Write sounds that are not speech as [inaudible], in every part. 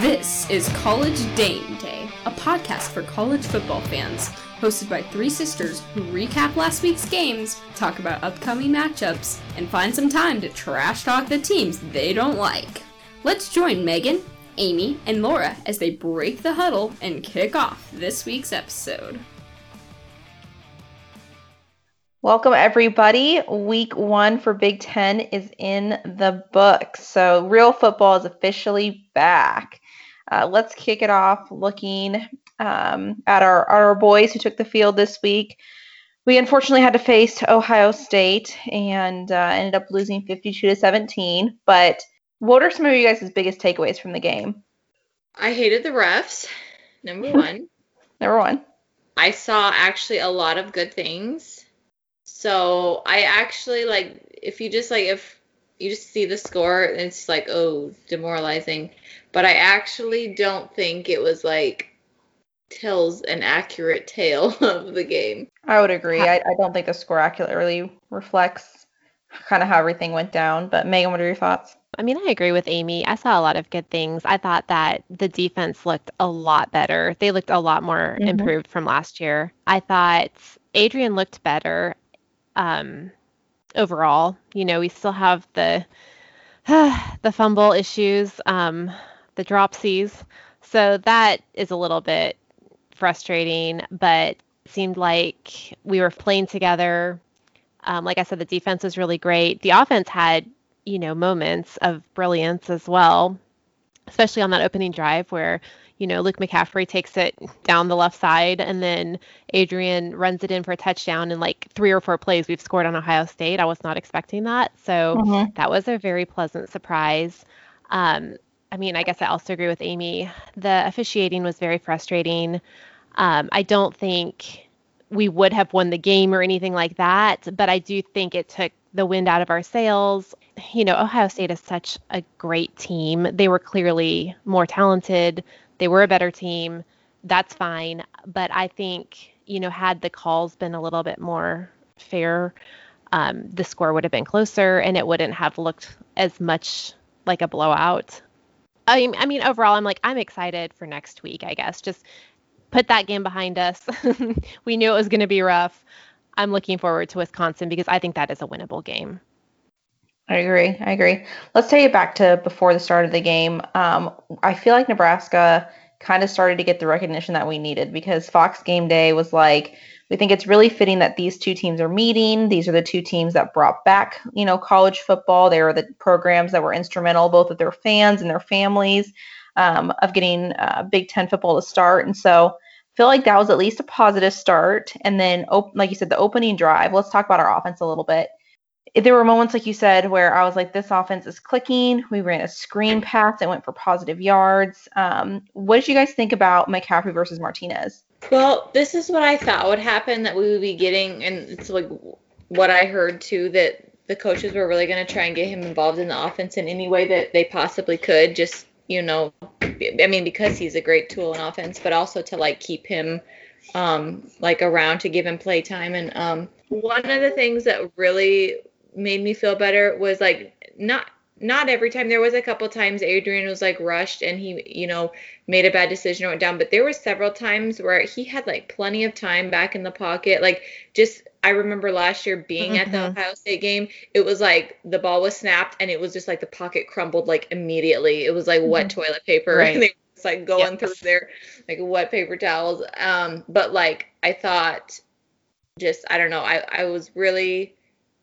This is College Dame Day, a podcast for college football fans, hosted by three sisters who recap last week's games, talk about upcoming matchups, and find some time to trash talk the teams they don't like. Let's join Megan, Amy, and Laura as they break the huddle and kick off this week's episode. Welcome, everybody. Week one for Big Ten is in the books. So, real football is officially back. Uh, let's kick it off looking um, at our, our boys who took the field this week. We unfortunately had to face Ohio State and uh, ended up losing 52 to 17. But what are some of you guys' biggest takeaways from the game? I hated the refs, number [laughs] one. number one. I saw actually a lot of good things. So I actually like if you just like if you just see the score and it's like oh demoralizing. But I actually don't think it was like tells an accurate tale [laughs] of the game. I would agree. I, I don't think the score accurately reflects kind of how everything went down. But Megan, what are your thoughts? I mean, I agree with Amy. I saw a lot of good things. I thought that the defense looked a lot better. They looked a lot more mm-hmm. improved from last year. I thought Adrian looked better um, overall. You know, we still have the [sighs] the fumble issues, um, the dropsies. So that is a little bit frustrating, but seemed like we were playing together. Um, like I said, the defense was really great. The offense had, you know, moments of brilliance as well, especially on that opening drive where you know, Luke McCaffrey takes it down the left side and then Adrian runs it in for a touchdown in like three or four plays we've scored on Ohio State. I was not expecting that. So mm-hmm. that was a very pleasant surprise. Um, I mean, I guess I also agree with Amy. The officiating was very frustrating. Um, I don't think we would have won the game or anything like that, but I do think it took the wind out of our sails. You know, Ohio State is such a great team. They were clearly more talented they were a better team. That's fine. But I think, you know, had the calls been a little bit more fair, um, the score would have been closer and it wouldn't have looked as much like a blowout. I, I mean, overall, I'm like, I'm excited for next week, I guess. Just put that game behind us. [laughs] we knew it was going to be rough. I'm looking forward to Wisconsin because I think that is a winnable game. I agree. I agree. Let's take it back to before the start of the game. Um, I feel like Nebraska kind of started to get the recognition that we needed because Fox Game Day was like, we think it's really fitting that these two teams are meeting. These are the two teams that brought back, you know, college football. They were the programs that were instrumental, both with their fans and their families, um, of getting uh, Big Ten football to start. And so, I feel like that was at least a positive start. And then, op- like you said, the opening drive. Let's talk about our offense a little bit there were moments like you said where I was like, this offense is clicking. We ran a screen pass and went for positive yards. Um, what did you guys think about McCaffrey versus Martinez? Well, this is what I thought would happen that we would be getting, and it's like what I heard too that the coaches were really going to try and get him involved in the offense in any way that they possibly could. Just you know, I mean, because he's a great tool in offense, but also to like keep him um like around to give him play time and um one of the things that really made me feel better was like not not every time there was a couple times adrian was like rushed and he you know made a bad decision or went down but there were several times where he had like plenty of time back in the pocket like just i remember last year being mm-hmm. at the mm-hmm. ohio state game it was like the ball was snapped and it was just like the pocket crumbled like immediately it was like mm-hmm. wet toilet paper [laughs] right. and they was like going through their like wet paper towels um but like i thought just i don't know i i was really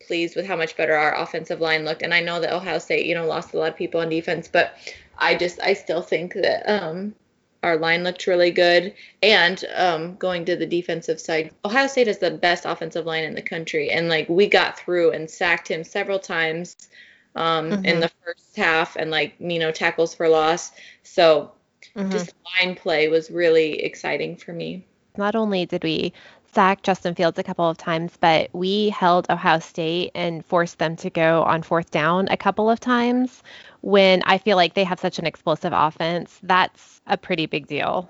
pleased with how much better our offensive line looked. And I know that Ohio State, you know, lost a lot of people on defense, but I just I still think that um, our line looked really good. And um, going to the defensive side, Ohio State has the best offensive line in the country, and like we got through and sacked him several times um, mm-hmm. in the first half, and like you know tackles for loss. So mm-hmm. just line play was really exciting for me. Not only did we sacked Justin Fields a couple of times, but we held Ohio State and forced them to go on fourth down a couple of times when I feel like they have such an explosive offense. That's a pretty big deal.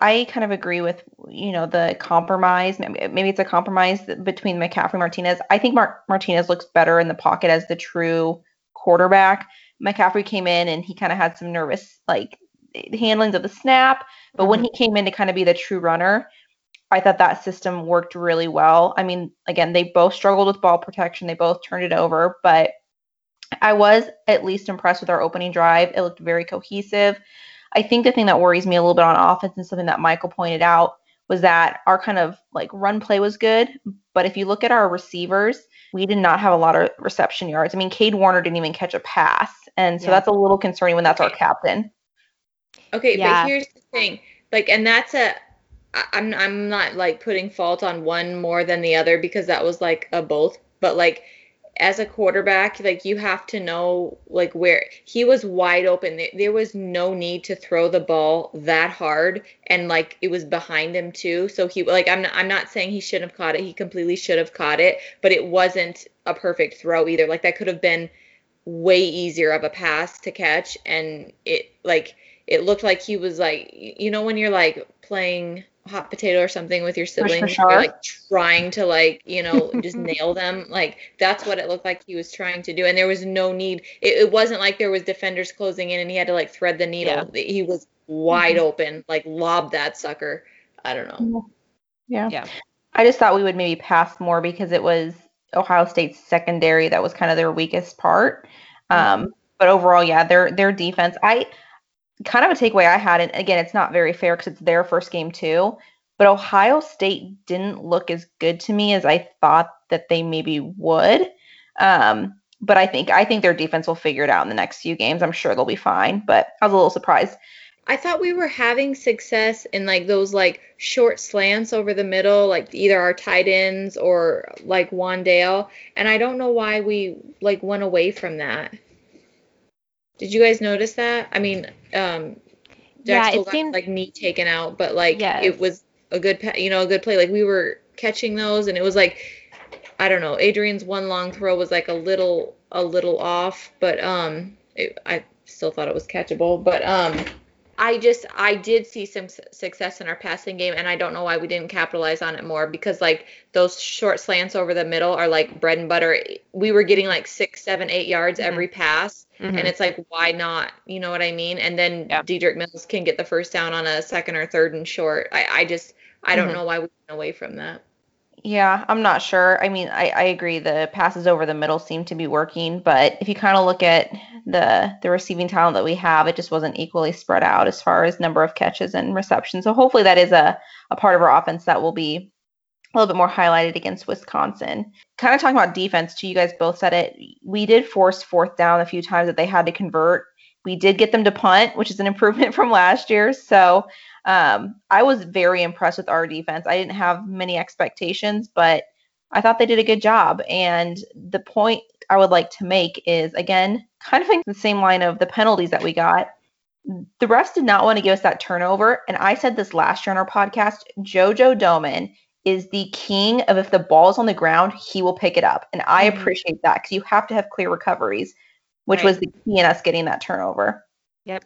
I kind of agree with you know the compromise. Maybe it's a compromise between McCaffrey Martinez. I think Mark Martinez looks better in the pocket as the true quarterback. McCaffrey came in and he kind of had some nervous like handlings of the snap. But mm-hmm. when he came in to kind of be the true runner, I thought that system worked really well. I mean, again, they both struggled with ball protection. They both turned it over, but I was at least impressed with our opening drive. It looked very cohesive. I think the thing that worries me a little bit on offense and something that Michael pointed out was that our kind of like run play was good, but if you look at our receivers, we did not have a lot of reception yards. I mean, Kade Warner didn't even catch a pass, and so yeah. that's a little concerning when that's okay. our captain. Okay, yeah. but here's the thing, like, and that's a I'm I'm not like putting fault on one more than the other because that was like a both, but like as a quarterback, like you have to know like where he was wide open. There was no need to throw the ball that hard, and like it was behind him too. So he like I'm I'm not saying he shouldn't have caught it. He completely should have caught it, but it wasn't a perfect throw either. Like that could have been way easier of a pass to catch, and it like it looked like he was like you know when you're like playing hot potato or something with your siblings you're like trying to like you know just nail them like that's what it looked like he was trying to do and there was no need it, it wasn't like there was defenders closing in and he had to like thread the needle yeah. he was wide mm-hmm. open like lob that sucker i don't know yeah yeah i just thought we would maybe pass more because it was ohio state's secondary that was kind of their weakest part mm-hmm. um but overall yeah their their defense i kind of a takeaway I had, and again, it's not very fair because it's their first game too. But Ohio State didn't look as good to me as I thought that they maybe would. Um, but I think I think their defense will figure it out in the next few games. I'm sure they'll be fine. But I was a little surprised. I thought we were having success in like those like short slants over the middle, like either our tight ends or like Wan'Dale, and I don't know why we like went away from that. Did you guys notice that? I mean, um, Jack yeah, still got seemed... like knee taken out, but like yes. it was a good, you know, a good play. Like we were catching those, and it was like, I don't know, Adrian's one long throw was like a little, a little off, but um, it, I still thought it was catchable, but um, I just I did see some success in our passing game, and I don't know why we didn't capitalize on it more because like those short slants over the middle are like bread and butter. We were getting like six, seven, eight yards mm-hmm. every pass, mm-hmm. and it's like why not? You know what I mean? And then yeah. Dedrick Mills can get the first down on a second or third and short. I I just I don't mm-hmm. know why we went away from that. Yeah, I'm not sure. I mean, I, I agree. The passes over the middle seem to be working, but if you kind of look at the the receiving talent that we have, it just wasn't equally spread out as far as number of catches and receptions. So hopefully that is a, a part of our offense that will be a little bit more highlighted against Wisconsin. Kind of talking about defense too, you guys both said it. We did force fourth down a few times that they had to convert. We did get them to punt, which is an improvement [laughs] from last year. So um, I was very impressed with our defense. I didn't have many expectations, but I thought they did a good job. And the point I would like to make is again, kind of in the same line of the penalties that we got. The refs did not want to give us that turnover. And I said this last year on our podcast JoJo Domann is the king of if the ball's on the ground, he will pick it up. And I mm-hmm. appreciate that because you have to have clear recoveries, which right. was the key in us getting that turnover. Yep.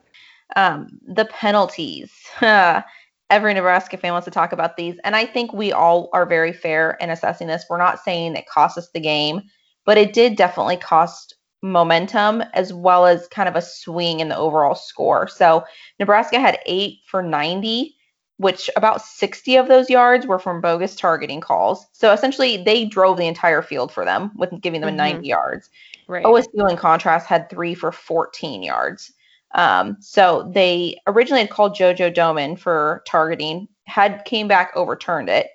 Um, the penalties. Every Nebraska fan wants to talk about these, and I think we all are very fair in assessing this. We're not saying it cost us the game, but it did definitely cost momentum as well as kind of a swing in the overall score. So Nebraska had eight for 90, which about 60 of those yards were from bogus targeting calls. So essentially, they drove the entire field for them with giving them mm-hmm. 90 yards. Right. OSU, in contrast, had three for 14 yards. Um, so they originally had called JoJo Domann for targeting, had came back, overturned it.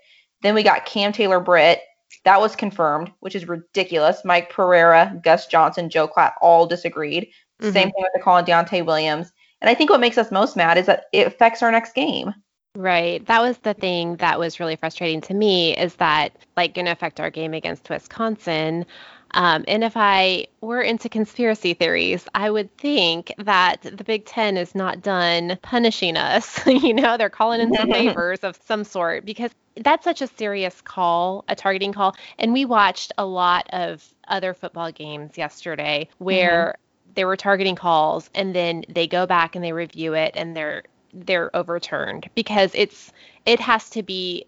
Then we got Cam Taylor Britt. That was confirmed, which is ridiculous. Mike Pereira, Gus Johnson, Joel Klatt all disagreed. Mm-hmm. Same thing with the call on Deontai Williams. And I think what makes us most mad is that it affects our next game. Right. That was the thing that was really frustrating to me is that like going to affect our game against Wisconsin. Um, and if I were into conspiracy theories, I would think that the Big Ten is not done punishing us. [laughs] you know, they're calling in some [laughs] favors of some sort because that's such a serious call, a targeting call. And we watched a lot of other football games yesterday where mm-hmm. there were targeting calls and then they go back and they review it and they're they're overturned because it's it has to be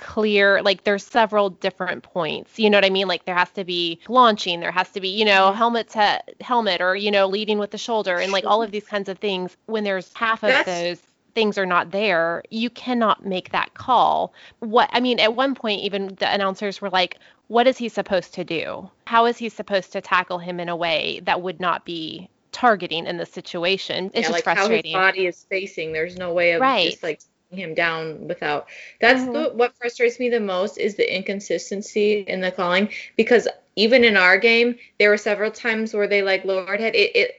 clear like there's several different points you know what i mean like there has to be launching there has to be you know Mm-hmm. helmet to helmet or you know leading with the shoulder and like all of these kinds of things when there's half of That's- those things are not there you cannot make that call what i mean at one point even the announcers were like what is he supposed to do how is he supposed to tackle him in a way that would not be targeting in the situation it's yeah, just like frustrating how his body is facing. There's no way of Right. just like him down without. That's Mhm. the, what frustrates me the most is the inconsistency in the calling because even in our game there were several times where they like lowered head. It, it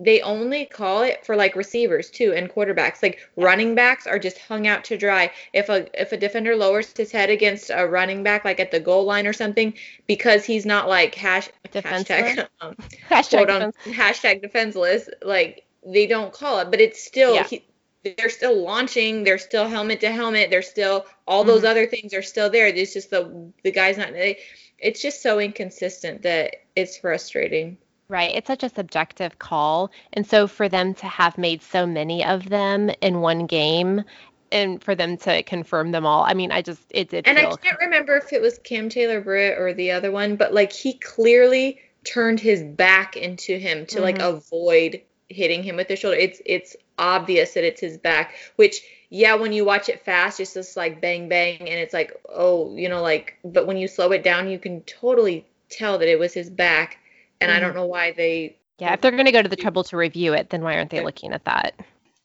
they only call it for like receivers too and quarterbacks. Like running backs are just hung out to dry. If a if a defender lowers his head against a running back like at the goal line or something because he's not like hash Defenseless? hashtag [laughs] um, Hashtag defense. hashtag defenseless like they don't call it but it's still Yeah. he, they're still launching they're still helmet to helmet they're still all those Mhm. other things are still there it's just the the guy's not they, it's just so inconsistent that it's frustrating Right. It's such a subjective call. And so for them to have made so many of them in one game and for them to confirm them all, I mean, I just, it did and i can't remember if it was cam taylor britt or the other one but like he clearly turned his back into him to like Mhm. avoid hitting him with the shoulder it's it's obvious that it's his back which yeah when you watch it fast it's just like bang bang and it's like oh you know like but when you slow it down you can totally tell that it was his back and i don't know why they yeah. If they're going to go to the trouble to review it, then why aren't they looking at that?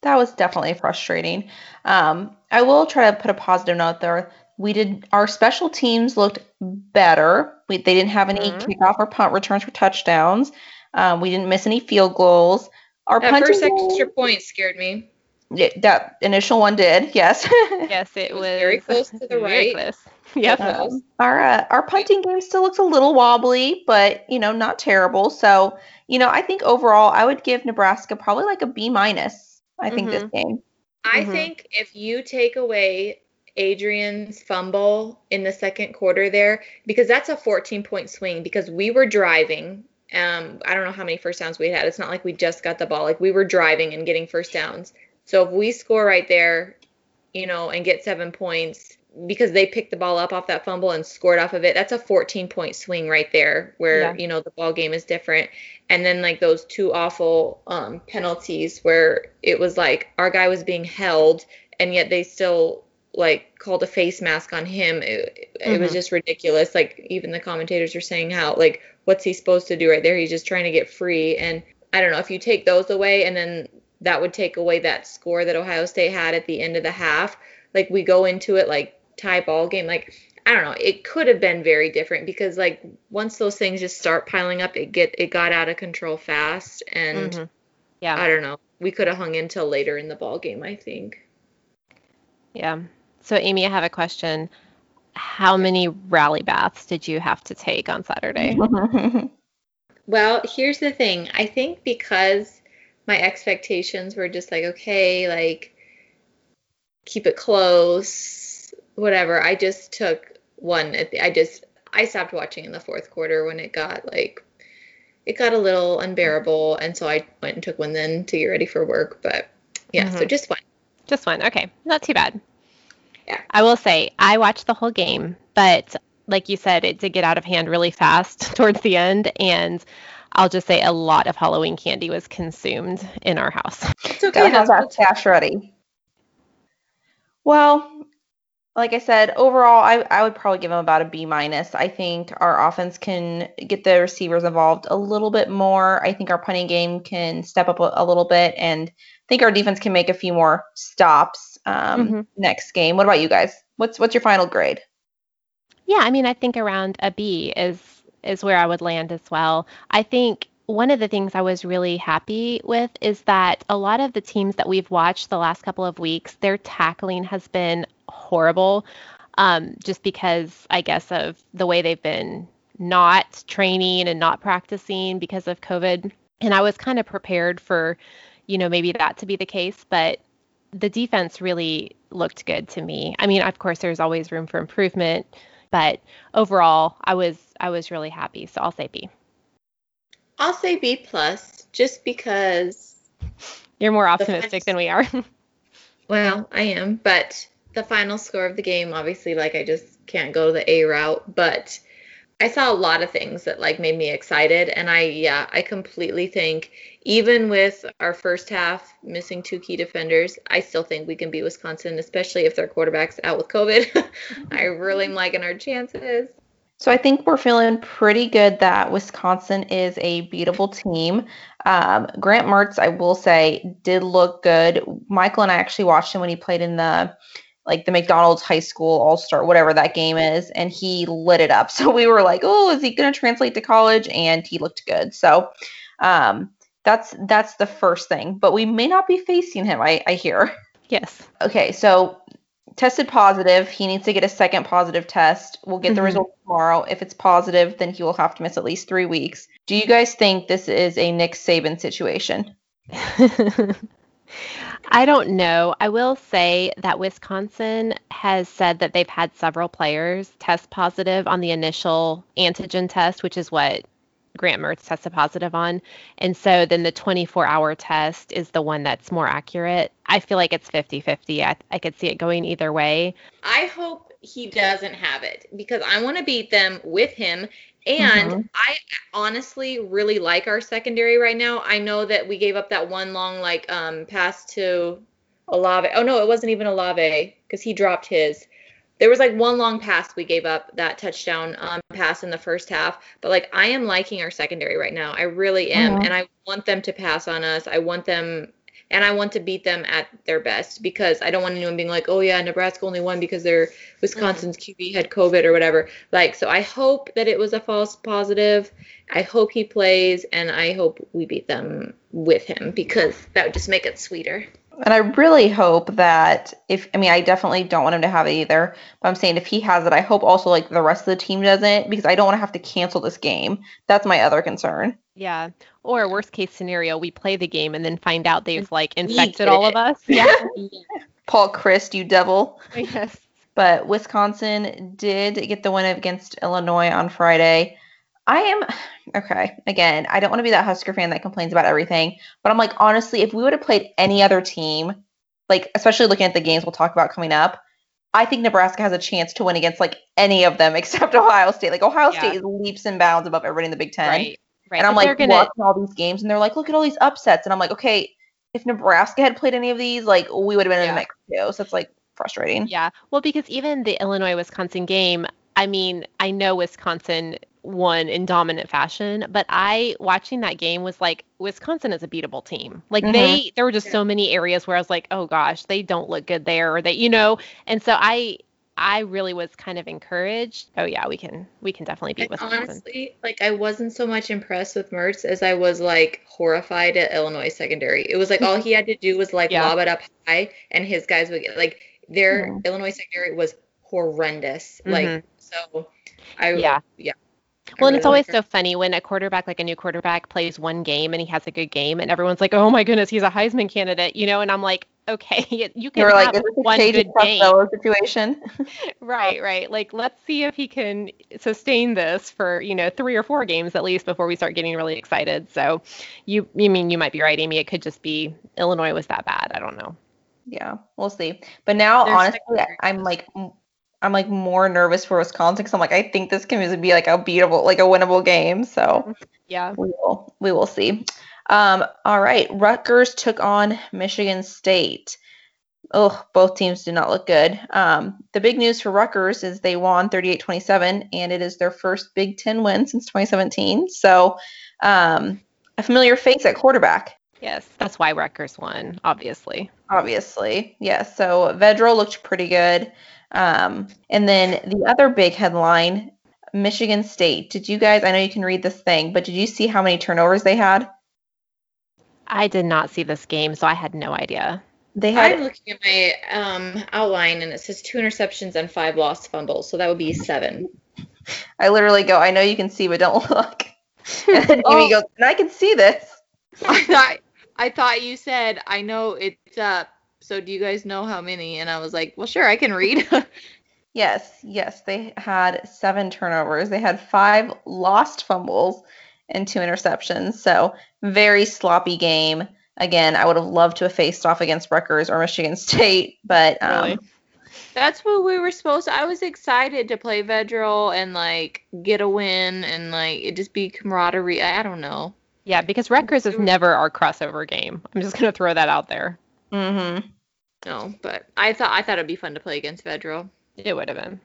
That was definitely frustrating. Um, I will try to put a positive note there. We did our special teams looked better. We, they didn't have any Mhm. kickoff or punt returns for touchdowns. Um, we didn't miss any field goals. Our that punting first game- extra point scared me Yeah, that initial one did, yes. [laughs] Yes, it, It was was very close to [laughs] the very right. close. Yep. Um, our uh, our punting game still looks a little wobbly, but you know, not terrible. So, you know, I think overall, I would give Nebraska probably like a B minus. I think this game. I Mhm. think if you take away Adrian's fumble in the second quarter there, because that's a 14 point swing, because we were driving. Um, I don't know how many first downs we had. It's not like we just got the ball. Like we were driving and getting first downs. So if we score right there, you know, and get seven points because they picked the ball up off that fumble and scored off of it, that's a 14 point swing right there where, Yeah. you know, the ball game is different. And then like those two awful um, penalties where it was like our guy was being held and yet they still like called a face mask on him. It, it was just ridiculous. Like even the commentators are saying how like what's he supposed to do right there? He's just trying to get free. And I don't know if you take those away and then that would take away that score that Ohio State had at the end of the half. Like we go into it like tie ball game. Like I don't know. It could have been very different because like once those things just start piling up, it get it got out of control fast. And Mhm. Yeah. I don't know. We could have hung in till later in the ball game. I think. Yeah. So, Amy, I have a question. How many rally baths did you have to take on Saturday? [laughs] Well, here's the thing. I think because my expectations were just like, okay, like keep it close, whatever. I just took one at the, I just I stopped watching in the fourth quarter when it got like it got a little unbearable and so I went and took one then to get ready for work, but yeah, so Mhm. just one. Just one. Okay. Not too bad. Yeah. I will say, I watched the whole game, but like you said, it did get out of hand really fast [laughs] towards the end. And I'll just say a lot of Halloween candy was consumed in our house. It's okay. Gotta have that's that cash ready. Well, like I said, overall, I, I would probably give them about a B minus. I think our offense can get the receivers involved a little bit more. I think our punting game can step up a, a little bit, and I think our defense can make a few more stops um, Mhm. next game. What about you guys? What's what's your final grade? Yeah, I mean, I think around a B is is where I would land as well. I think one of the things I was really happy with is that a lot of the teams that we've watched the last couple of weeks, their tackling has been horrible, um, just because I guess of the way they've been not training and not practicing because of COVID. And I was kind of prepared for, you know, maybe that to be the case, but the defense really looked good to me. I mean, of course, there's always room for improvement, but overall, I was I was really happy. So I'll say B. I'll say B plus just because You're more optimistic than we are. [laughs] Well, I am, but the final score of the game. Obviously, like I just can't go the A route, but I saw a lot of things that like made me excited and I yeah, I completely think even with our first half missing two key defenders, I still think we can beat Wisconsin, especially if their quarterback's out with COVID. [laughs] I really am liking our chances. So I think we're feeling pretty good that Wisconsin is a beatable team. Um, Graham Mertz, I will say, did look good. Michael and I actually watched him when he played in the like the McDonald's High School All Star, whatever that game is, and he lit it up. [laughs] So we were like, oh, is he going to translate to college? And he looked good. So um, that's that's the first thing. But we may not be facing him. I, I hear. Yes. Okay, so tested positive. He needs to get a second positive test. We'll get mm-hmm. the result tomorrow. If it's positive, then he will have to miss at least three weeks. Do you guys think this is a Nick Saban situation? [laughs] I don't know. I will say that Wisconsin has said that they've had several players test positive on the initial antigen test, which is what Graham Mertz tested positive on. And so then the 24 hour test is the one that's more accurate. I feel like it's 50 50. I, I could see it going either way. I hope he doesn't have it because I want to beat them with him. And mm-hmm. I honestly really like our secondary right now. I know that we gave up that one long like um pass to Olave. Oh no, it wasn't even Olave because he dropped his there was like one long pass we gave up that touchdown um, pass in the first half but like i am liking our secondary right now i really am mm-hmm. and i want them to pass on us i want them and i want to beat them at their best because i don't want anyone being like oh yeah nebraska only won because their wisconsin's mm-hmm. qb had covid or whatever like so i hope that it was a false positive i hope he plays and i hope we beat them with him because that would just make it sweeter and I really hope that if I mean I definitely don't want him to have it either, but I'm saying if he has it, I hope also like the rest of the team doesn't because I don't want to have to cancel this game. That's my other concern. Yeah. Or worst case scenario, we play the game and then find out they've like infected all of us. Yeah. [laughs] Paul Chryst, you devil. Yes. But Wisconsin did get the win against Illinois on Friday. I am okay. Again, I don't want to be that Husker fan that complains about everything, but I'm like, honestly, if we would have played any other team, like especially looking at the games we'll talk about coming up, I think Nebraska has a chance to win against like any of them [laughs] except Ohio State. Like Ohio yeah. State is leaps and bounds above everybody in the Big Ten. Right. Right. And I'm like gonna... watching all these games, and they're like, look at all these upsets, and I'm like, okay, if Nebraska had played any of these, like we would have been yeah. in the mix too. So it's like frustrating. Yeah. Well, because even the Illinois Wisconsin game, I mean, I know Wisconsin won in dominant fashion, but I watching that game was like Wisconsin is a beatable team. Like mm-hmm. they there were just yeah. so many areas where I was like, "Oh gosh, they don't look good there," or they, you know. And so I I really was kind of encouraged. Oh yeah, we can we can definitely beat Wisconsin. Honestly, like I wasn't so much impressed with Mertz as I was like horrified at Illinois secondary. It was like all he had to do was like [laughs] yeah. lob it up high and his guys would get like their mm-hmm. Illinois secondary was horrendous. Mm-hmm. Like so I yeah. yeah. Well, and it's always so funny when a quarterback, like a new quarterback, plays one game and he has a good game, and everyone's like, "Oh my goodness, he's a Heisman candidate," you know. And I'm like, "Okay, [laughs] you can have like, one good game." [laughs] situation. [laughs] right, right. Like, let's see if he can sustain this for you know three or four games at least before we start getting really excited. So, you, you mean you might be right, Amy? It could just be Illinois was that bad. I don't know. Yeah, we'll see. But now, There's honestly, I'm like I'm like more nervous for Wisconsin because I'm like I think this can be like a beatable, like a winnable game. So mm-hmm. yeah, we will we will see. Um, all right, Rutgers took on Michigan State. Oh, both teams did not look good. Um, the big news for Rutgers is they won 38-27, and it is their first Big Ten win since 2017. So, um, a familiar face at quarterback. Yes, that's why Rutgers won, obviously. Obviously, yes. So Vedral looked pretty good. Um, and then the other big headline Michigan State. Did you guys, I know you can read this thing, but did you see how many turnovers they had? I did not see this game, so I had no idea. They had. I'm looking at my um, outline, and it says two interceptions and five lost fumbles, so that would be seven. I literally go, I know you can see, but don't [laughs] look. And then [laughs] oh. Amy goes, and I can see this. [laughs] I thought, I thought you said, I know it's up, so do you guys know how many? And I was like, well, sure, I can read. yes, yes. They had seven turnovers. They had five lost fumbles and two interceptions. So very sloppy game. Again, I would have loved to have faced off against Rutgers or Michigan [laughs] State, but um, really? That's what we were supposed to. I was excited to play Vedral and like get a win and like it just be camaraderie. I, I don't know. Yeah, because Rutgers is never our crossover game. I'm just gonna throw that out there. Mm-hmm. No, but I thought I thought it'd be fun to play against Vedral. It would have been.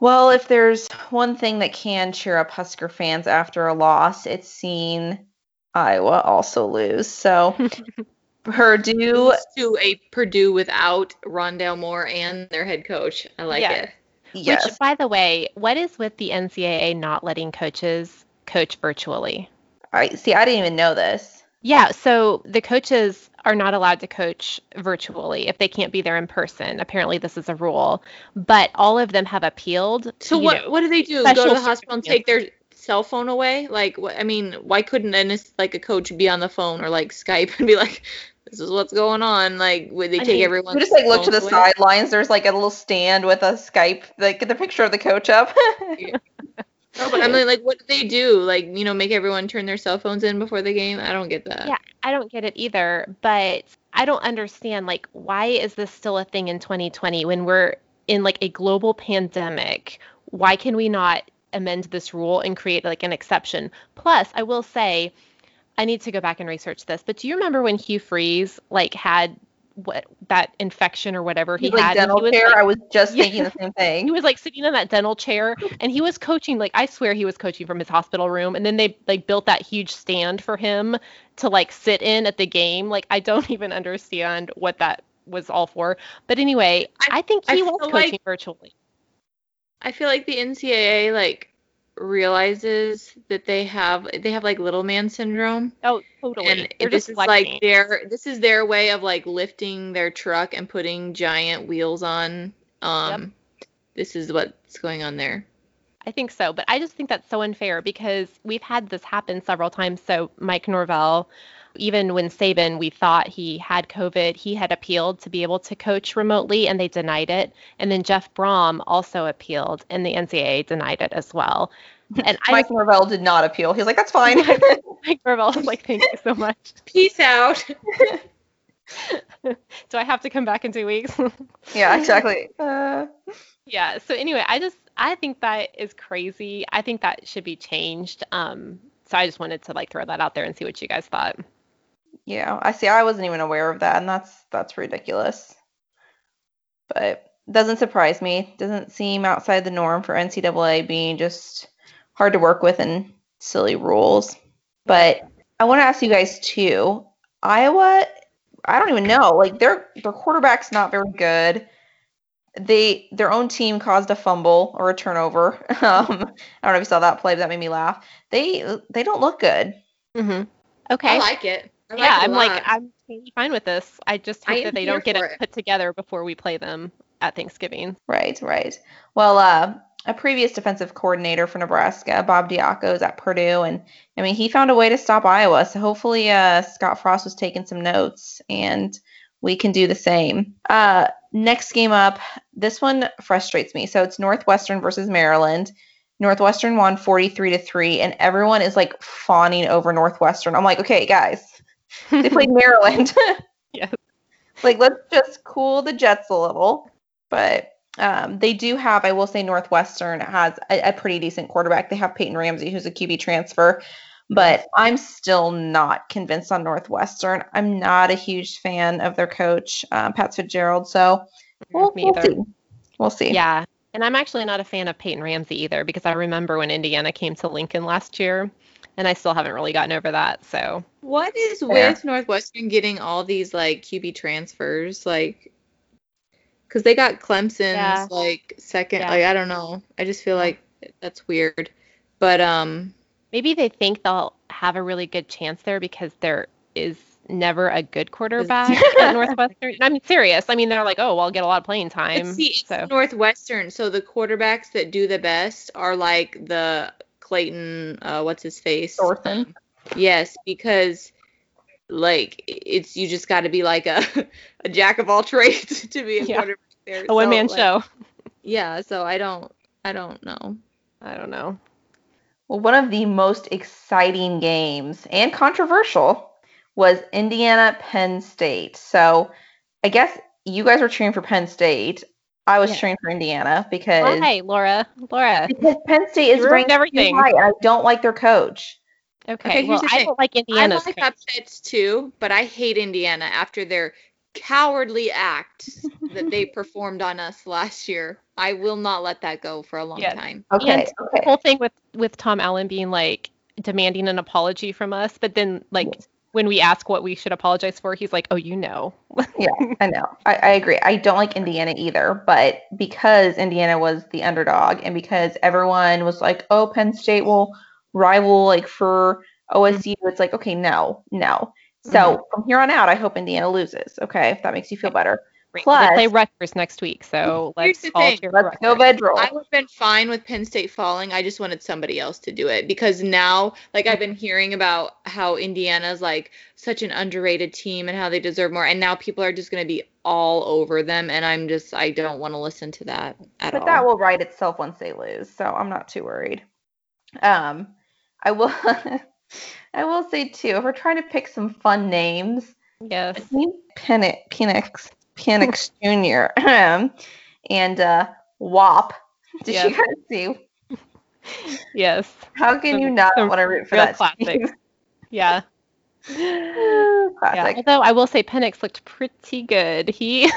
Well, if there's one thing that can cheer up Husker fans after a loss, it's seeing Iowa also lose. So [laughs] Purdue to a Purdue without Rondale Moore and their head coach. I like Yeah. it. yes. Which, by the way, what is with the NCAA not letting coaches coach virtually? I see I didn't even know this. Yeah, so the coaches are not allowed to coach virtually if they can't be there in person. Apparently, this is a rule, but all of them have appealed. So what know, what do they do? Go to the hospital and take their cell phone away? Like what I mean, why couldn't an like a coach be on the phone or like Skype [laughs] and be like, "This is what's going on"? Like would they I take mean, everyone? We just like look to the sidelines. There's like a little stand with a Skype, like get the picture of the coach up. [laughs] No, but I mean, like, what do they do? Like, you know, make everyone turn their cell phones in before the game? I don't get that. Yeah, I don't get it either, but I don't understand like why is this still a thing in 2020 when we're in like a global pandemic? Why can we not amend this rule and create like an exception? Plus, I will say I need to go back and research this, but do you remember when Hugh Freeze like had what that infection or whatever he He's like had? dental he was, care. like- I was just Yeah. thinking the same thing. [laughs] he was like sitting in that dental chair [laughs] and he was coaching like I swear he was coaching from his hospital room and then they like built that huge stand for him to like sit in at the game like I don't [laughs] even understand what that was all for but anyway I, I- think he feel was coaching like- virtually I feel like the NCAA like realizes that they have they have like little man syndrome. oh totally and They're this just is like flexing. their this is their way of like lifting their truck and putting giant wheels on um this is what's going on there I think so, but I just think that's so unfair because we've had this happen several times. So Mike Norvell, even when Saban, we thought he had COVID, he had appealed to be able to coach remotely, and they denied it. And then Jeff Brohm also appealed, and the NCAA denied it as well. [laughs] And I Mike Norvell did not appeal. He's like, "That's fine." [laughs] Mike Norvell was like, "Thank you so much." peace out [laughs] Do I have to come back in two weeks? yeah, exactly. Uh, Yeah. So anyway, I just I think that is crazy. I think that should be changed. Um, so I just wanted to like throw that out there and see what you guys thought. Yeah, I see. I wasn't even aware of that, and that's that's ridiculous. But doesn't surprise me. Doesn't seem outside the norm for NCAA being just hard to work with and silly rules. But I want to ask you guys too. Iowa, I don't even know. Like their their quarterback's not very good. They their own team caused a fumble or a turnover. [laughs] Um, I don't know if you saw that play, but that made me laugh. They they don't look good. Mm-hmm. Okay. i like it I yeah, it a I'm like. I'm totally fine with this. I just hope am that they don't get it it. put together before we play them at Thanksgiving. Right, right. Well, uh, a previous defensive coordinator for Nebraska, Bob Diaco, is at Purdue, and I mean he found a way to stop Iowa. So hopefully, uh, Scott Frost was taking some notes, and we can do the same. Uh, next game up, this one frustrates me. So it's Northwestern versus Maryland. Northwestern won 43 to three, and everyone is like fawning over Northwestern. I'm like, okay, guys, they played [laughs] Maryland. [laughs] Yes. Like, let's just cool the jets a little. But um, they do have, I will say, Northwestern has a, a pretty decent quarterback. They have Peyton Ramsey, who's a QB transfer. But I'm still not convinced on Northwestern. I'm not a huge fan of their coach, um, Pat Fitzgerald. So we'll, Me we'll see. We'll see. Yeah. And I'm actually not a fan of Peyton Ramsey either because I remember when Indiana came to Lincoln last year and I still haven't really gotten over that. So What is with Northwestern getting all these like QB transfers? Like, because they got Clemson's Yeah. like second. Yeah. Like, I don't know. I just feel like that's weird. But um, maybe they think they'll have a really good chance there because there is never a good quarterback at [laughs] Northwestern. I'm serious. I mean, they're like, oh, well, I'll get a lot of playing but time. see, it's so Northwestern, so the quarterbacks that do the best are like the Clayton. Uh, what's his face? Thornton. Yes, because like it's you just got to be like a [laughs] a jack of all trades [laughs] to be a Yeah. quarterback there. a one man like, show. Yeah, so I don't I don't know. I don't know. Well, one of the most exciting games and controversial was Indiana Penn State. So I guess you guys were cheering for Penn State. I was Yeah. cheering for Indiana because Why, Laura? Laura. because Penn State is You ruined ranked too everything. high, and I don't like their coach. Okay, Okay, well, I don't like Indiana's I like coach. upsets too, but I hate Indiana after their cowardly act [laughs] that they performed on us last year. I will not let that go for a long Yeah. time. Okay, And the okay. whole thing with with Tom Allen being like demanding an apology from us, but then like when we ask what we should apologize for, he's like, "Oh, you know." [laughs] Yeah, I know. I, I agree. I don't like Indiana either, but because Indiana was the underdog and because everyone was like, oh, Penn State will rival like for OSU, mm-hmm. it's like, okay, no, no. So mm-hmm. from here on out, I hope Indiana loses. Okay, if that makes you feel better. Great. Plus- they play Rutgers next week, so let's all thing. cheer for Let's go Rutgers. Vedral. I would have been fine with Penn State falling. I just wanted somebody else to do it because now, like, I've been hearing about how Indiana's like such an underrated team and how they deserve more, and now people are just going to be all over them, and I'm just, I don't want to listen to that at But all. But that will right itself once they lose, so I'm not too worried. Um, I will. [laughs] I will say too, if we're trying to pick some fun names, Yes. Team Penix, Penix, Penix Jr. and uh, WAP. [laughs] Did Yes. you guys see? Yes. How can you not want to root for real that Classic. team? [laughs] Yeah. [laughs] Yeah. Classic. Although I will say Penix looked pretty good. He is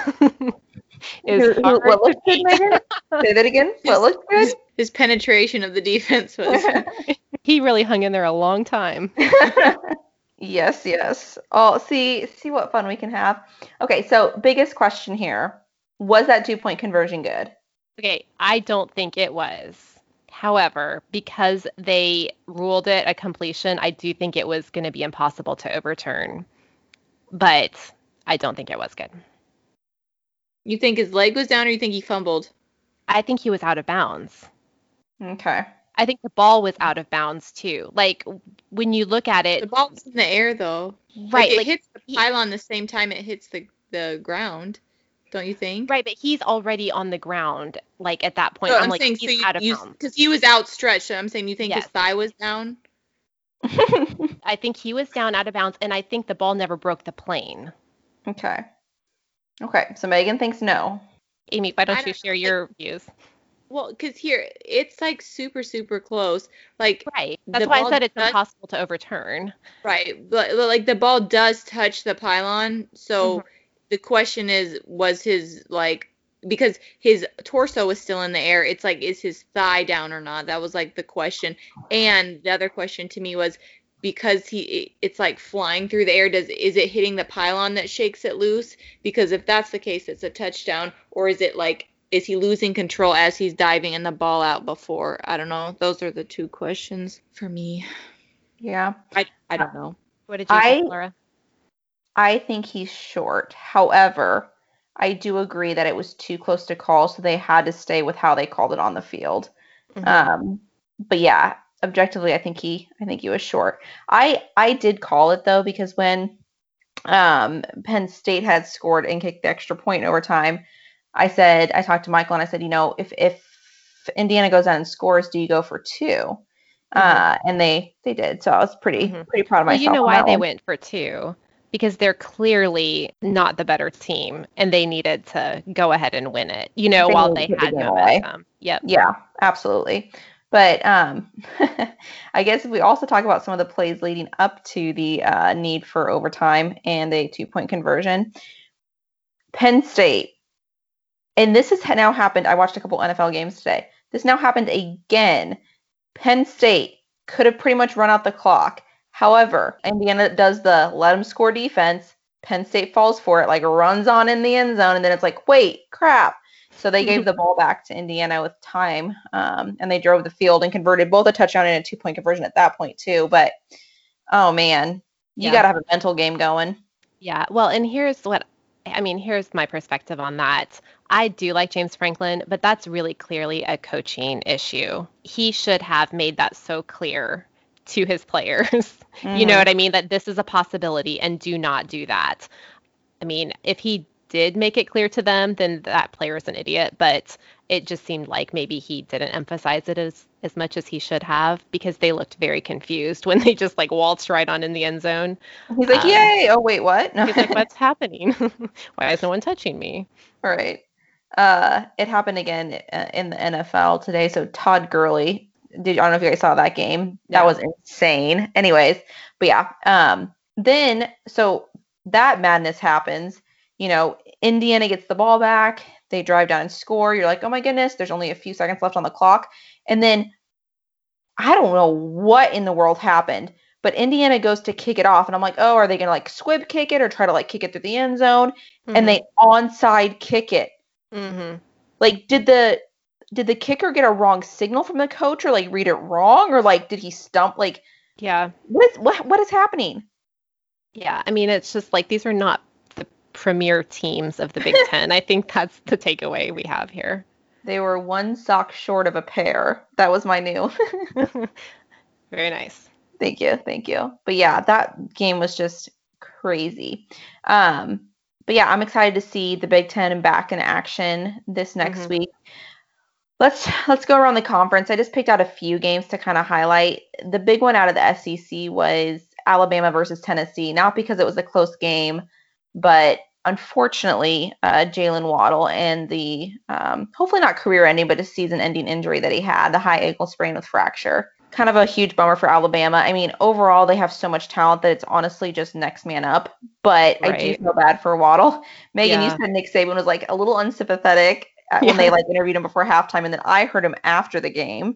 Who- who- what looked good. Megan? Say that again. What looked good? his, his penetration of the defense was. He really hung in there a long time. Yes, yes. Oh, see, see what fun we can have. Okay, so biggest question here: Was that two point conversion good? Okay, I don't think it was. However, because they ruled it a completion, I do think it was going to be impossible to overturn. But I don't think it was good. you think his leg was down, or you think he fumbled? I think he was out of bounds. Okay. I think the ball was out of bounds too. Like when you look at The it, ball was in the air though. right? Like, it Like, hits the he- pylon the same time it hits the the ground. Don't you think? right, but he's already on the ground. Like at that point, So I'm, I'm like saying, so he's you, out of you, bounds. because he was outstretched. So I'm saying, you think Yes. his thigh was down? [laughs] I think he was down out of bounds, and I think the ball never broke the plane. okay. Okay. So Megan thinks no. Amy, why don't you don't share think- your views? Well, because here it's like super super close. Like Right. That's why I said it's does- impossible to overturn. right, but but, like the ball does touch the pylon. So Mm-hmm. the question is, was his like because his torso was still in the air? It's like, is his thigh down or not? That was like the question. And the other question to me was because he it's like flying through the air does is it hitting the pylon that shakes it loose because if that's the case it's a touchdown or is it like is he losing control as he's diving and the ball out before i don't know those are the two questions for me Yeah. i i don't know What did you I- think, Laura? I think he's short. However, I do agree that it was too close to call, so they had to stay with how they called it on the field. Mhm. Um, but yeah, objectively, I think he, I think he was short. I, I did call it though because when, um, Penn State had scored and kicked the extra point in overtime, I said, I talked to Michael and I said, you know, if if Indiana goes out and scores, do you go for 2 Uh, and they they did. So I was pretty Mhm. pretty proud of myself. Well, you know why they one. went for two? Because they're clearly not the better team, and they needed to go ahead and win it. You know, They while they had the away. momentum. Yep. Yeah, absolutely. But um, [laughs] I guess if we also talk about some of the plays leading up to the uh, need for overtime and a two point conversion, Penn State, and this has now happened. I watched a couple NFL games today. This now happened again. Penn State could have pretty much run out the clock. However, Indiana does the let them score defense. Penn State falls for it, like runs on in the end zone, and then it's like, wait, crap. So they gave the ball back to Indiana with time, um, and they drove the field and converted both a touchdown and a two point conversion at that point too. But oh man, you Yeah. got to have a mental game going. Yeah. Well, and here's what I mean, here's my perspective on that. I do like James Franklin, but that's really clearly a coaching issue. He should have made that so clear to his [laughs] players. You know Mhm. what I mean? That this is a possibility and do not do that. I mean, if he did make it clear to them, then that player is an idiot, but it just seemed like maybe he didn't emphasize it as as much as he should have because they looked very confused [laughs] when they just like waltzed right on in the end zone. He's like, um, yay! Oh wait, what? No. He's like, [laughs] "What's happening? [laughs] Why is no one touching me?" Right. uh, it happened again uh, in the NFL today. So Todd Gurley, did I don't know if you guys saw that game? Yeah. That was insane. Anyways, but yeah. Um, then so that madness happens. You know, Indiana gets the ball back. They drive down and score. You're like, oh my goodness, there's only a few seconds left on the clock. And then I don't know what in the world happened, but Indiana goes to kick it off. And I'm like, oh, are they going to like squib kick it or try to like kick it through the end zone? And they onside kick it. Mm-hmm. Like, did the did the kicker get a wrong signal from the coach or like read it wrong or like did he stump like Yeah. what is what what is happening? Yeah. I mean, it's just like these are not premier teams of the Big [laughs] Ten. I think that's the takeaway we have here. They were one sock short of a pair. That was my new. [laughs] Very nice. thank you, thank you. But yeah, that game was just crazy. Um, but yeah, I'm excited to see the Big Ten back in action this next Mhm. week. Let's let's go around the conference. I just picked out a few games to kind of highlight. The big one out of the SEC was Alabama versus Tennessee. Not because it was a close game, but unfortunately, uh, Jaylen Waddle and the um, hopefully not career-ending, but a season-ending injury that he had, the high ankle sprain with fracture. Kind of a huge bummer for Alabama. I mean, overall, they have so much talent that it's honestly just next man up. But I do feel bad for Waddle. [laughs] Megan, you said Nick Saban was like a little unsympathetic uh, when they like interviewed him before halftime, and then I heard him after the game.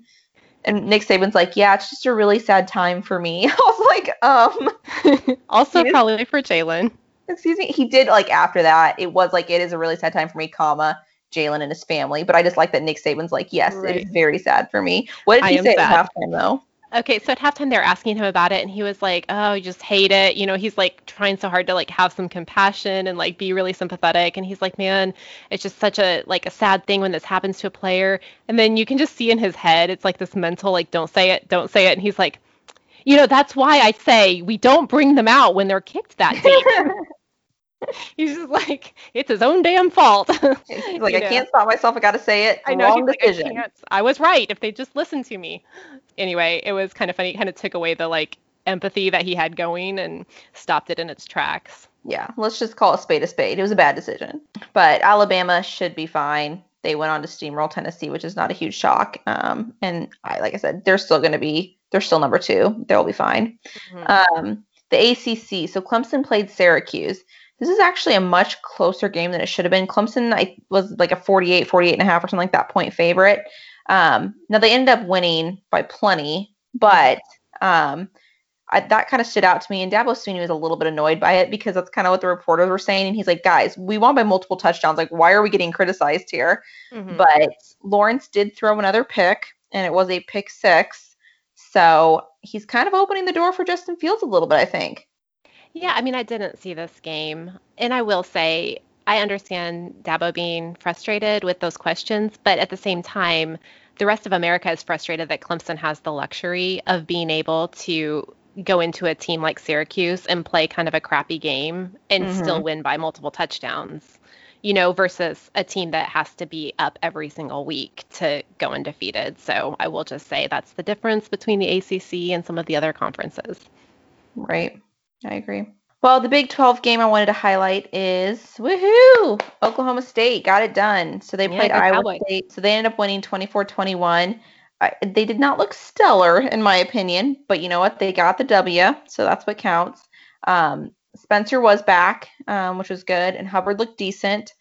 And Nick Saban's like, "Yeah, it's just a really sad time for me." [laughs] I was like, "Um, [laughs] also, probably for Jaylen. Excuse me." He did like after that. It was like it is a really sad time for me, comma Jaylen and his family. But I just like that Nick Saban's like, "Yes, it Right. is very sad for me." What did I he say at halftime though? Okay, so at halftime they're asking him about it, and he was like, "Oh, I just hate it." You know, he's like trying so hard to like have some compassion and like be really sympathetic, and he's like, "Man, it's just such a like a sad thing when this happens to a player." And then you can just see in his head, it's like this mental like, "Don't say it, don't say it," and he's like, "You know, that's why I say we don't bring them out when they're kicked that deep." [laughs] [laughs] he's just like, "It's his own damn fault." [laughs] He's [laughs] like, You "I know? can't stop myself. I got to say it. I know. Wrong he's like, I decision." can't. I was right. If they just listened to me. Anyway, it was kind of funny. It kind of took away the like empathy that he had going and stopped it in its tracks. yeah, let's just call a spade a spade. It was a bad decision. But Alabama should be fine. They went on to steamroll Tennessee, which is not a huge shock. Um, and I, like I said, they're still going to be, they're still number two. They'll be fine. Mhm. Um, the ACC. So Clemson played Syracuse. This is actually a much closer game than it should have been. Clemson I, was like a 48, 48 and a half or something like that point favorite. Um, now they ended up winning by plenty, but um, I, that kind of stood out to me. And Dabo Swinney was a little bit annoyed by it because that's kind of what the reporters were saying. And he's like, guys, we won by multiple touchdowns. Like, why are we getting criticized here? Mhm. But Lawrence did throw another pick, and it was a pick six. So he's kind of opening the door for Justin Fields a little bit, I think. Yeah, I mean, I didn't see this game, and I will say I understand Dabo being frustrated with those questions, but at the same time, the rest of America is frustrated that Clemson has the luxury of being able to go into a team like Syracuse and play kind of a crappy game and mm-hmm. still win by multiple touchdowns. You know, versus a team that has to be up every single week to go undefeated. So I will just say that's the difference between the ACC and some of the other conferences. Right. I agree. Well, the Big 12 game I wanted to highlight is woohoo! Oklahoma State got it done. So they Yeah, played Iowa Cowboys. State. So they ended up winning 24-21. They did not look stellar in my opinion, but you know what? They got the W, so that's what counts. Um, Spencer was back, um, which was good, and Hubbard looked decent.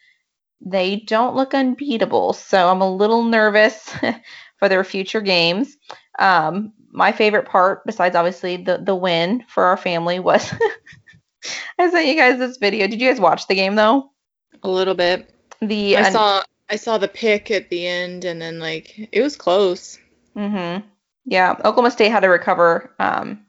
They don't look unbeatable, so I'm a little nervous [laughs] for their future games. Um, my favorite part, besides obviously the the win for our family, was [laughs] I sent you guys this video. Did you guys watch the game though? A little bit. The I saw I saw the pick at the end, and then like it was close. Mm-hmm. Yeah, Oklahoma State had to recover. Um,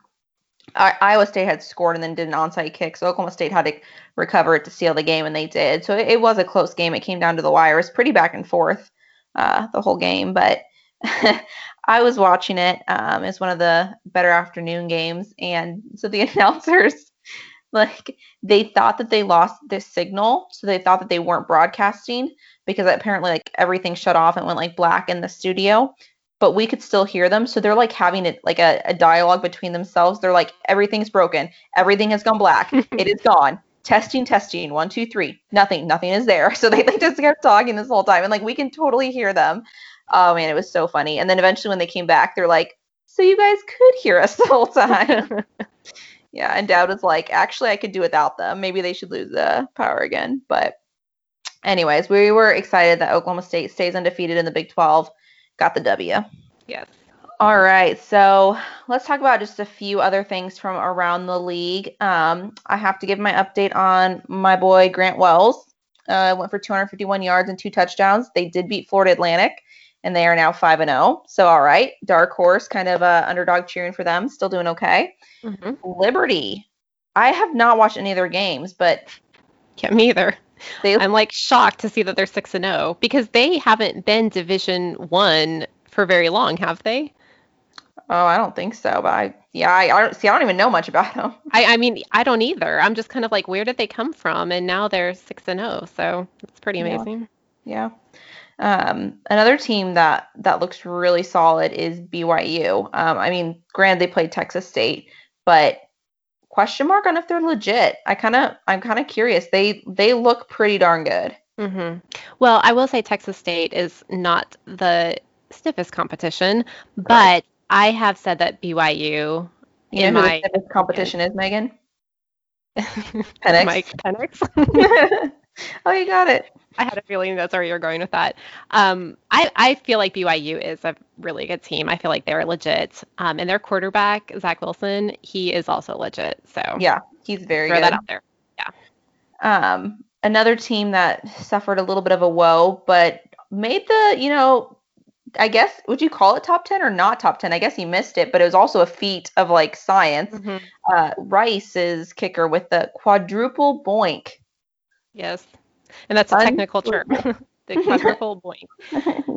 I, Iowa State had scored and then did an onside kick, so Oklahoma State had to recover it to seal the game, and they did. So it, it was a close game. It came down to the wire. It was pretty back and forth uh, the whole game, but [laughs] I was watching it. Um, it's one of the better afternoon games, and so the [laughs] announcers, like, they thought that they lost the signal, so they thought that they weren't broadcasting because apparently, like, everything shut off and went like black in the studio but we could still hear them. So they're like having it like a, a dialogue between themselves. They're like, everything's broken. Everything has gone black. [laughs] it is gone. testing, testing, one, two, three, nothing, nothing is there. [laughs] So they, they just kept talking this whole time, and like we can totally hear them. Oh man, it was so funny. And then eventually when they came back, they're like, "So you guys could hear us the whole time." [laughs] yeah, and Dad was like, "Actually, I could do without them. Maybe they should lose the power again." But anyways, we were excited that Oklahoma State stays undefeated in the Big 12, got the W. Yes. All right, so let's talk about just a few other things from around the league. Um, I have to give my update on my boy Grant Wells. Uh, went for 251 yards and two touchdowns. They did beat Florida Atlantic, and they are now five and zero. So all right, dark horse, kind of a underdog cheering for them. Still doing okay. Mm-hmm. Liberty, I have not watched any of their games, but [laughs] Yeah, me either. they I'm like shocked to see that they're six and zero because they haven't been Division One for very long, have they? oh I don't think so, but I yeah I, I don't see I don't even know much about them. [laughs] I, I mean, I don't either. I'm just kind of like, where did they come from? And now they're six and zero, so it's pretty Yeah. amazing. Yeah. Um, another team that that looks really solid is BYU. Um, I mean, granted they played Texas State, but question mark on if they're legit. I kind of I'm kind of curious. They they look pretty darn good. hmm Well, I will say Texas State is not the stiffest competition, but I have said that BYU You in know who my the stiffest competition is, Megan? [laughs] Penix. Mike Penix. [laughs] [laughs] oh, you got it. I had a feeling that's where you're going with that. Um, I, I feel like BYU is a really good team. I feel like they're legit. Um, and their quarterback, Zach Wilson, he is also legit. So Yeah, he's very throw good. that out there. um, another team that suffered a little bit of a woe, but made the, you know, I guess, would you call it top 10 or not top 10? I guess he missed it, but it was also a feat of like science. Mhm. Uh, Rice's kicker with the quadruple boink. Yes. And that's a technical term. [laughs] [laughs] the quadruple boink.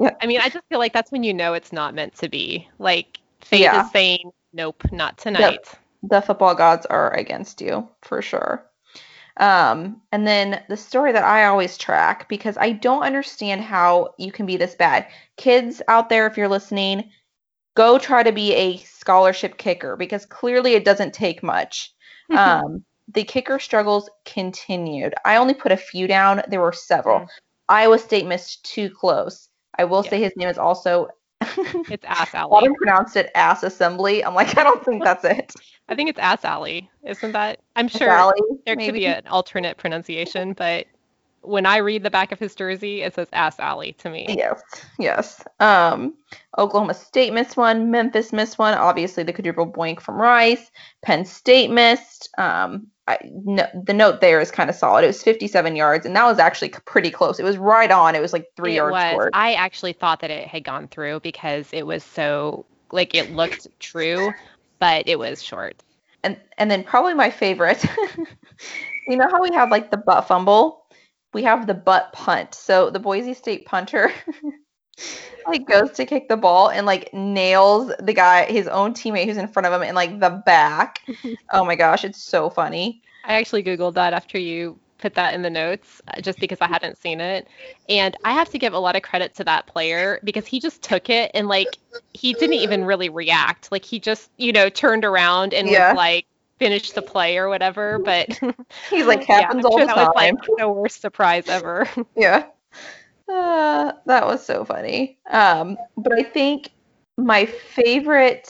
yeah. I mean, I just feel like that's when you know it's not meant to be. Like fate Yeah. is saying, nope, not tonight. The football gods are against you for sure. Um, and then the story that I always track because I don't understand how you can be this bad. Kids out there, if you're listening, go try to be a scholarship kicker because clearly it doesn't take much. [laughs] Um, the kicker struggles continued. I only put a few down. There were several. Mm. Iowa State missed too close. I will say his name is also. [laughs] It's Ass Alley. them pronounced it ass assembly. I'm like, I don't think that's it. [laughs] I think it's Ass Alley. Isn't that? I'm sure Sally, there could maybe. be an alternate pronunciation, but when I read the back of his jersey, it says Ass Alley to me. Yes, yes. Um, Oklahoma State missed one. Memphis missed one. Obviously, the quadruple boink from Rice. Penn State missed. Um, I, no, the note there is kind of solid. It was 57 yards, and that was actually pretty close. It was right on. It was like three it yards was. short. I actually thought that it had gone through because it was so like it looked true, but it was short. and and then probably my favorite. [laughs] you know how we have like the butt fumble? We have the butt punt. So the Boise State punter [laughs] like goes to kick the ball and like nails the guy, his own teammate who's in front of him in like the back. [laughs] oh my gosh, it's so funny. I actually googled that after you put that in the notes uh, just because I hadn't seen it. And I have to give a lot of credit to that player because he just took it and like he didn't even really react. Like he just, you know, turned around and Yeah. was like finished the play or whatever, but [laughs] He's like [laughs] yeah, happens I'm all sure the that was time. like the worst surprise ever. Yeah. Uh, that was so funny. Um, but I think my favorite,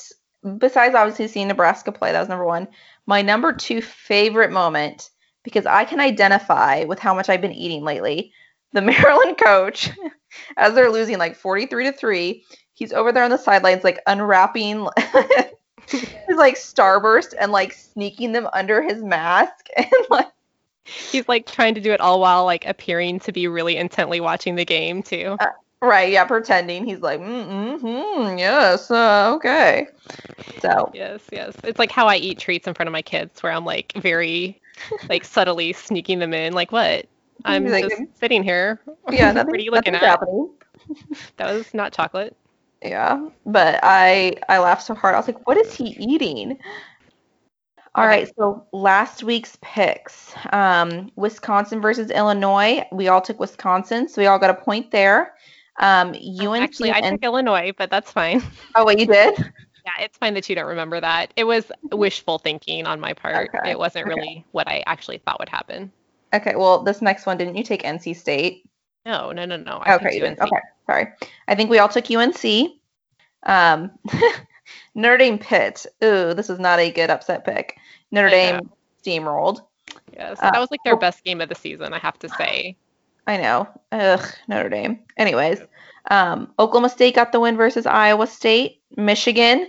besides obviously seeing Nebraska play, that was number one. My number two favorite moment, because I can identify with how much I've been eating lately. The [laughs] Maryland coach, as they're losing like 43 to 3, he's over there on the sidelines, like unwrapping [laughs] his like starburst and like sneaking them under his mask. [laughs] And like, He's like trying to do it all while like appearing to be really intently watching the game too. Right, yeah, pretending he's like, mm mm yes, uh, okay. So, Yes, yes. It's like how I eat treats in front of my kids, where I'm like very, like subtly sneaking them in. Like what? I'm Like, just sitting here. [laughs] yeah, nothing, [laughs] what are you looking at? happening. That was not chocolate. Yeah, but I I laughed so hard. I was like, what is he eating? All Okay. right, so last week's picks. Um, Wisconsin versus Illinois. We all took Wisconsin, so we all got a point there. Um, UNC Actually, I and took Illinois, but that's fine. [laughs] oh wait, you did? Yeah, it's fine that you don't remember that. It was [laughs] wishful thinking on my part. Okay, It wasn't okay. really what I actually thought would happen. Okay, well, this next one, didn't you take NC State? No, no, no, no. I Okay. Okay, sorry. I think we all took UNC. Um, [laughs] Notre Dame Pitt. Ooh, this is not a good upset pick. Notre I Dame know. steamrolled. Yes, Uh, that was like their best game of the season, I have to say. I know. Ugh, Notre Dame. Anyways, um, Oklahoma State got the win versus Iowa State. Michigan.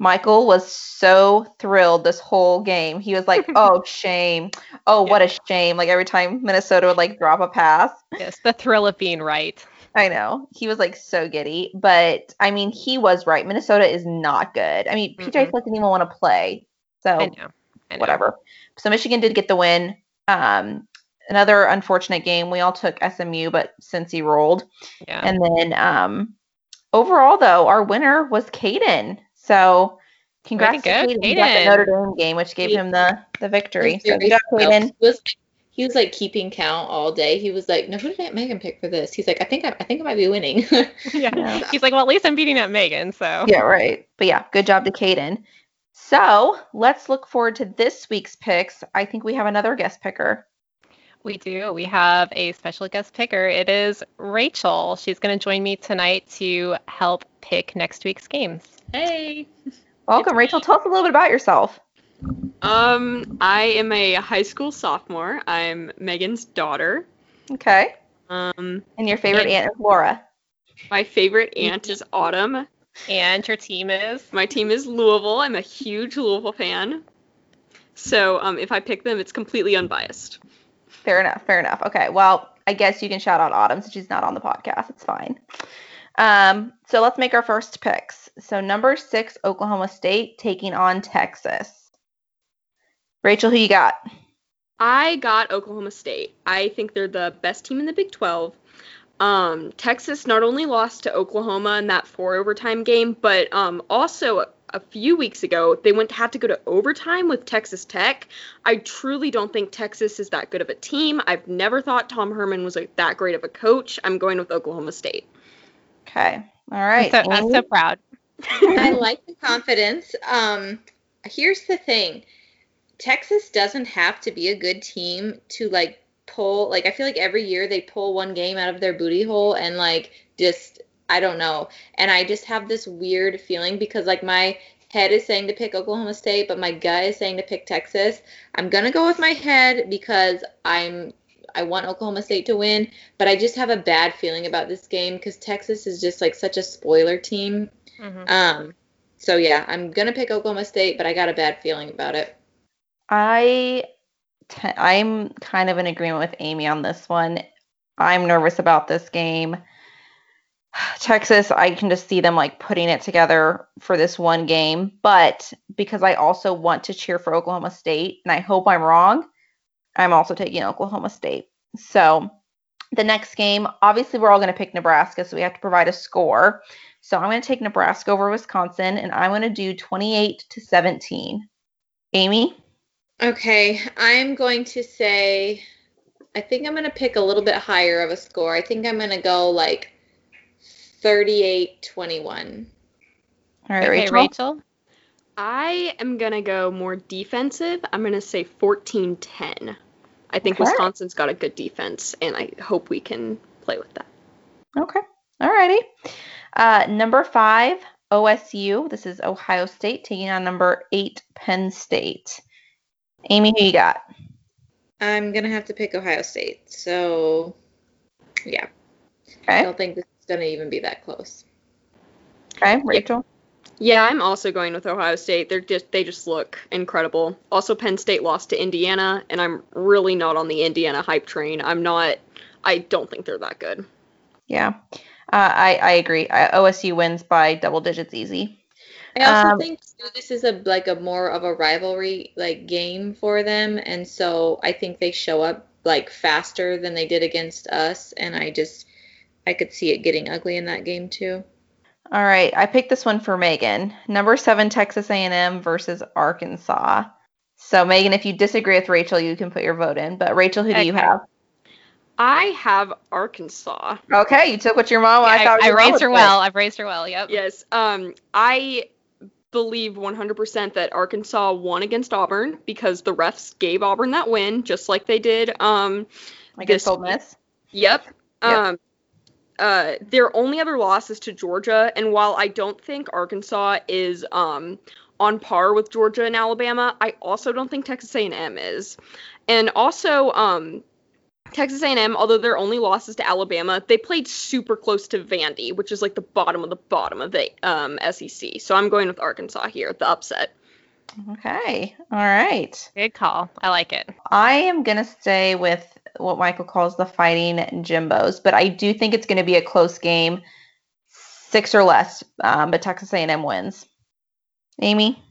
Michael was so thrilled this whole game. He was like, [laughs] "Oh, shame. Oh, what a shame." Like every time Minnesota would like drop a pass. Yes, the thrill of being right. I know. He was like so giddy, but I mean, he was right. Minnesota is not good. I mean, PJ Mm-mm. Fleck didn't even want to play. So, I know. I know. whatever. So Michigan did get the win. Um, another unfortunate game. We all took SMU, but Cincy rolled. Yeah. And then um, overall, though, our winner was Caden. So congrats to Caden. He got the Notre Dame game, which gave him the the victory. So Caden. He was, like keeping count all day. He was like, "No, who did Aunt Megan pick for this?" He's like, "I think I, I think I might be winning." [laughs] yeah. Yeah. He's like, well, at least I'm beating up Megan, so. Yeah, right. But yeah, good job to Caden. So let's look forward to this week's picks. I think we have another guest picker. We do. We have a special guest picker. It is Rachel. She's going to join me tonight to help pick next week's games. Hey. Welcome, Rachel. Tell us a little bit about yourself. Um, I am a high school sophomore. I'm Megan's daughter. Okay. Um, And your favorite Yeah. aunt is Laura. my favorite aunt is Autumn. And your team is? My team is Louisville. I'm a huge Louisville fan. So, um, if I pick them, it's completely unbiased. Fair enough. Fair enough. Okay. Well, I guess you can shout out Autumn since she's not on the podcast. It's fine. Um, so let's make our first picks. So number six, Oklahoma State taking on Texas. Rachel, who you got? I got Oklahoma State. I think they're the best team in the Big 12. Um, Texas not only lost to Oklahoma in that four overtime game, but um, also a few weeks ago they went had to go to overtime with Texas Tech. I truly don't think Texas is that good of a team. I've never thought Tom Herman was a, that great of a coach. I'm going with Oklahoma State. Okay. All right. I'm, so, I'm so proud. I [laughs] like the confidence. Um, here's the thing: Texas doesn't have to be a good team to like pull. Like I feel like every year they pull one game out of their booty hole and like just I don't know. And I just have this weird feeling because like my head is saying to pick Oklahoma State, but my gut is saying to pick Texas. I'm gonna go with my head because I'm I want Oklahoma State to win, but I just have a bad feeling about this game because Texas is just like such a spoiler team. Mhm. Um, so yeah, I'm gonna pick Oklahoma State, but I got a bad feeling about it. I I'm kind of in agreement with Amy on this one. I'm nervous about this game. [sighs] Texas, I can just see them like putting it together for this one game, but because I also want to cheer for Oklahoma State and I hope I'm wrong, I'm also taking Oklahoma State. So, the next game, obviously we're all going to pick Nebraska, so we have to provide a score. So, I'm going to take Nebraska over Wisconsin and I'm going to do 28 to 17. Amy? Okay, I'm going to say, I think I'm gonna pick a little bit higher of a score. I think I'm gonna go like 38-21. All right, Okay, Rachel. Rachel. I am gonna go more defensive. I'm gonna say 14-10. I think Okay. Wisconsin's got a good defense, and I hope we can play with that. Okay. All righty. Uh, number five, OSU. This is Ohio State taking on number eight, Penn State. Amy, who you got? I'm gonna have to pick Ohio State. So yeah, I don't think this is gonna even be that close. Okay, Rachel. Yeah, I'm also going with Ohio State. They're just they just look incredible. Also, Penn State lost to Indiana, and I'm really not on the Indiana hype train. I'm not. I don't think they're that good. Yeah. Uh, I, I agree. I, OSU wins by double digits easy. I also Um, think too, this is a like a more of a rivalry like game for them, and so I think they show up like faster than they did against us, and I just I could see it getting ugly in that game too. All right. I picked this one for Megan. Number seven, Texas A&M versus Arkansas. So Megan, if you disagree with Rachel, you can put your vote in. But Rachel, who do you have? I have Arkansas. Okay, you took what your mom. I, I, I raised her well. I've raised her well. Yep. Yes. Um. I believe 100% that Arkansas won against Auburn because the refs gave Auburn that win, just like they did um, against Ole Miss. Yep. yep. Um, uh, their only other loss is to Georgia, and while I don't think Arkansas is um, on par with Georgia and Alabama, I also don't think Texas A&M is. And also, um, Texas A&M, although their only losses to Alabama, they played super close to Vandy, which is like the bottom of the bottom of the um, SEC. So I'm going with Arkansas here, the upset. Okay. All right. Good call. I like it. I am going to stay with what Michael calls the fighting Jimbos, but I do think it's going to be a close game, six or less, um, but Texas A&M wins. Amy?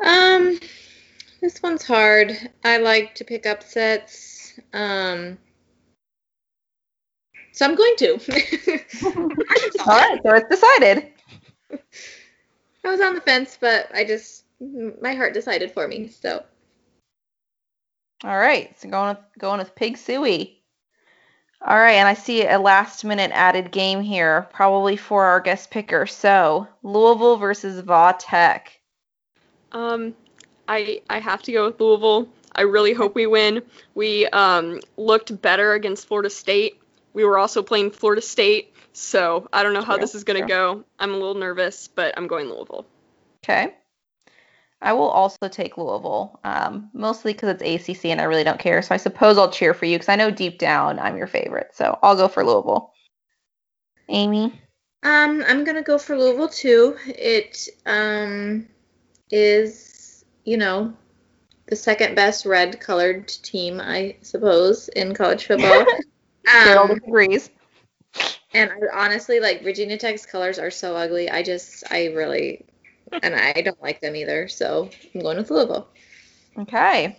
Um, this one's hard. I like to pick upsets. Um, so I'm going to. [laughs] All right, so it's decided. I was on the fence, but I just my heart decided for me. So. All right, so going with going with Pig Sooie. All right, and I see a last minute added game here, probably for our guest picker. So Louisville versus Va Tech. Um, I I have to go with Louisville. I really hope we win. We um, looked better against Florida State we were also playing Florida State, so I don't know how this is going to go. I'm a little nervous, but I'm going Louisville. Okay. I will also take Louisville, um, mostly because it's ACC and I really don't care. So I suppose I'll cheer for you because I know deep down I'm your favorite. So I'll go for Louisville. Amy? Um, I'm gonna go for Louisville too. It um is, you know, the second best red colored team, I suppose, in college football. [laughs] Um, agrees. And I, honestly, like Virginia Tech's colors are so ugly. I just, I really, and I don't like them either. So I'm going with Louisville. Okay.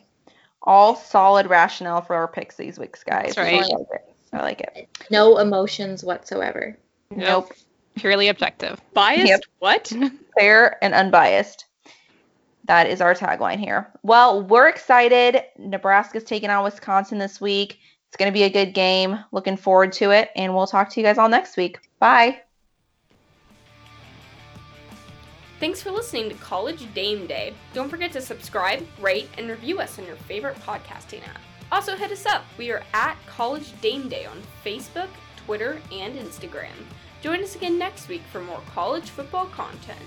All solid rationale for our picks these weeks, guys. That's right. I like it. I like it. No emotions whatsoever. Nope. Purely objective. Biased? Yep. What? [laughs] Fair and unbiased. That is our tagline here. Well, we're excited. Nebraska's taking on Wisconsin this week. It's going to be a good game. Looking forward to it. And we'll talk to you guys all next week. Bye. Thanks for listening to College Dame Day. Don't forget to subscribe, rate, and review us on your favorite podcasting app. Also, hit us up. We are at College Dame Day on Facebook, Twitter, and Instagram. Join us again next week for more college football content.